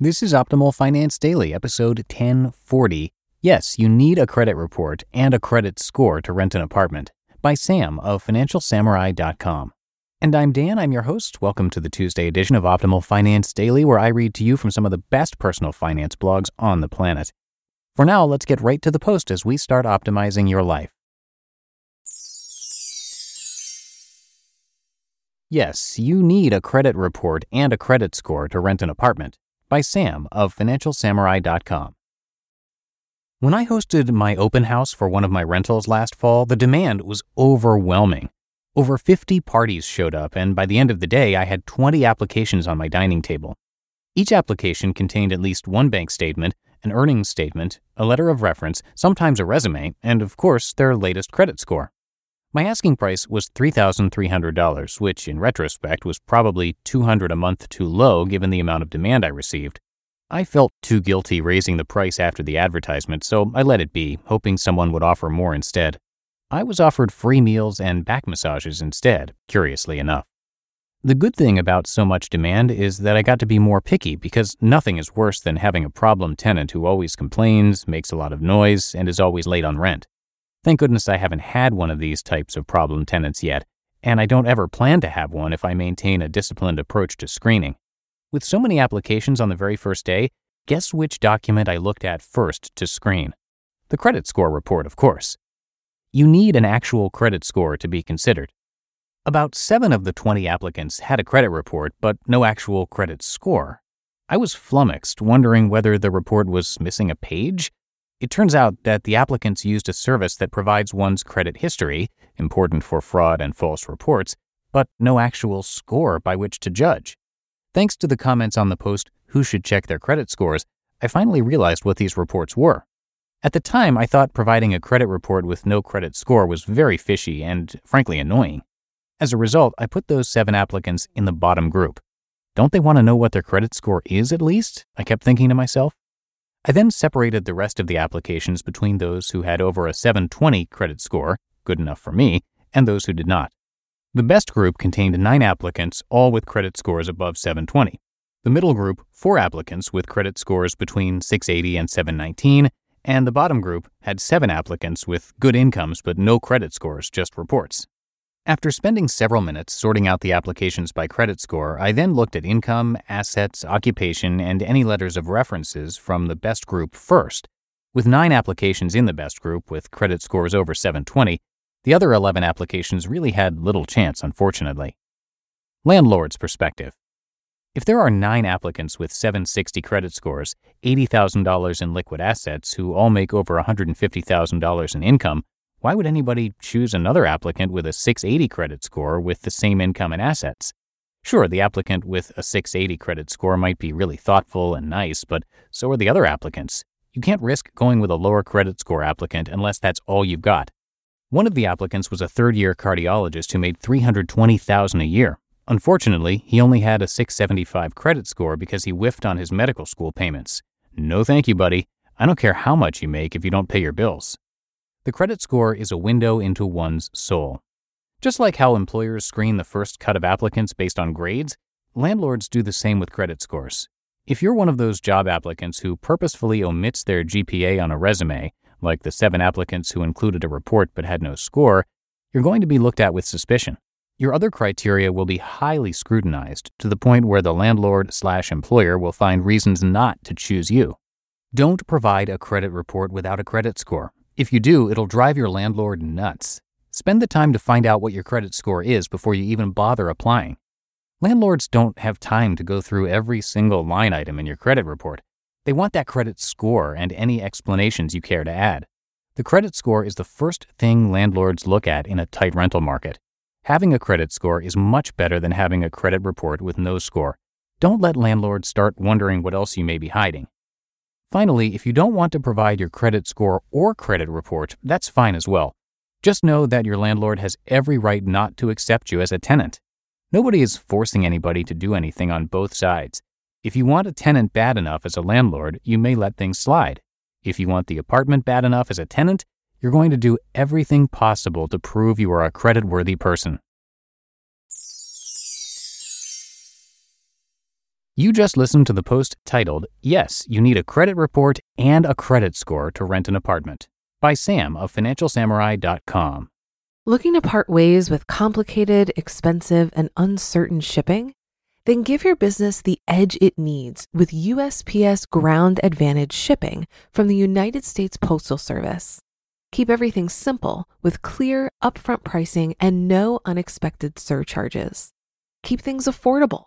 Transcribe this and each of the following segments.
This is Optimal Finance Daily, episode 1040. Yes, you need a credit report and a credit score to rent an apartment by Sam of FinancialSamurai.com. And I'm Dan, I'm your host. Welcome to the Tuesday edition of Optimal Finance Daily, where I read to you from some of the best personal finance blogs on the planet. For now, let's get right to the post as we start optimizing your life. Yes, you need a credit report and a credit score to rent an apartment by Sam of FinancialSamurai.com. When I hosted my open house for one of my rentals last fall, the demand was overwhelming. Over 50 parties showed up, and by the end of the day, I had 20 applications on my dining table. Each application contained at least one bank statement, an earnings statement, a letter of reference, sometimes a resume, and of course, their latest credit score. My asking price was $3,300, which in retrospect was probably 200 a month too low given the amount of demand I received. I felt too guilty raising the price after the advertisement, so I let it be, hoping someone would offer more instead. I was offered free meals and back massages instead, curiously enough. The good thing about so much demand is that I got to be more picky because nothing is worse than having a problem tenant who always complains, makes a lot of noise, and is always late on rent. Thank goodness I haven't had one of these types of problem tenants yet, and I don't ever plan to have one if I maintain a disciplined approach to screening. With so many applications on the very first day, guess which document I looked at first to screen? The credit score report, of course. You need an actual credit score to be considered. About 7 of the 20 applicants had a credit report, but no actual credit score. I was flummoxed, wondering whether the report was missing a page it turns out that the applicants used a service that provides one's credit history, important for fraud and false reports, but no actual score by which to judge. Thanks to the comments on the post, Who Should Check Their Credit Scores, I finally realized what these reports were. At the time, I thought providing a credit report with no credit score was very fishy and, frankly, annoying. As a result, I put those seven applicants in the bottom group. Don't they want to know what their credit score is at least? I kept thinking to myself. I then separated the rest of the applications between those who had over a 720 credit score, good enough for me, and those who did not. The best group contained nine applicants, all with credit scores above 720. The middle group, four applicants with credit scores between 680 and 719, and the bottom group had seven applicants with good incomes but no credit scores, just reports. After spending several minutes sorting out the applications by credit score, I then looked at income, assets, occupation, and any letters of references from the best group first. With nine applications in the best group with credit scores over 720, the other 11 applications really had little chance, unfortunately. Landlord's perspective. If there are nine applicants with 760 credit scores, $80,000 in liquid assets who all make over $150,000 in income, why would anybody choose another applicant with a 680 credit score with the same income and assets? Sure, the applicant with a 680 credit score might be really thoughtful and nice, but so are the other applicants. You can't risk going with a lower credit score applicant unless that's all you've got. One of the applicants was a third-year cardiologist who made 320,000 a year. Unfortunately, he only had a 675 credit score because he whiffed on his medical school payments. No thank you, buddy. I don't care how much you make if you don't pay your bills. The credit score is a window into one's soul. Just like how employers screen the first cut of applicants based on grades, landlords do the same with credit scores. If you're one of those job applicants who purposefully omits their GPA on a resume, like the seven applicants who included a report but had no score, you're going to be looked at with suspicion. Your other criteria will be highly scrutinized to the point where the landlord slash employer will find reasons not to choose you. Don't provide a credit report without a credit score. If you do, it'll drive your landlord nuts. Spend the time to find out what your credit score is before you even bother applying. Landlords don't have time to go through every single line item in your credit report. They want that credit score and any explanations you care to add. The credit score is the first thing landlords look at in a tight rental market. Having a credit score is much better than having a credit report with no score. Don't let landlords start wondering what else you may be hiding. Finally, if you don't want to provide your credit score or credit report, that's fine as well. Just know that your landlord has every right not to accept you as a tenant. Nobody is forcing anybody to do anything on both sides. If you want a tenant bad enough as a landlord, you may let things slide. If you want the apartment bad enough as a tenant, you're going to do everything possible to prove you are a credit worthy person. You just listened to the post titled, Yes, You Need a Credit Report and a Credit Score to Rent an Apartment by Sam of FinancialSamurai.com. Looking to part ways with complicated, expensive, and uncertain shipping? Then give your business the edge it needs with USPS Ground Advantage shipping from the United States Postal Service. Keep everything simple with clear, upfront pricing and no unexpected surcharges. Keep things affordable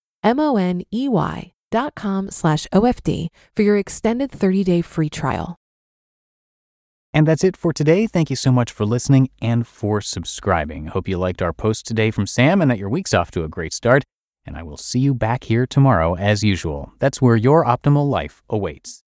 M-O-N-E-Y dot com slash OFD for your extended 30-day free trial. And that's it for today. Thank you so much for listening and for subscribing. Hope you liked our post today from Sam and that your week's off to a great start. And I will see you back here tomorrow as usual. That's where your optimal life awaits.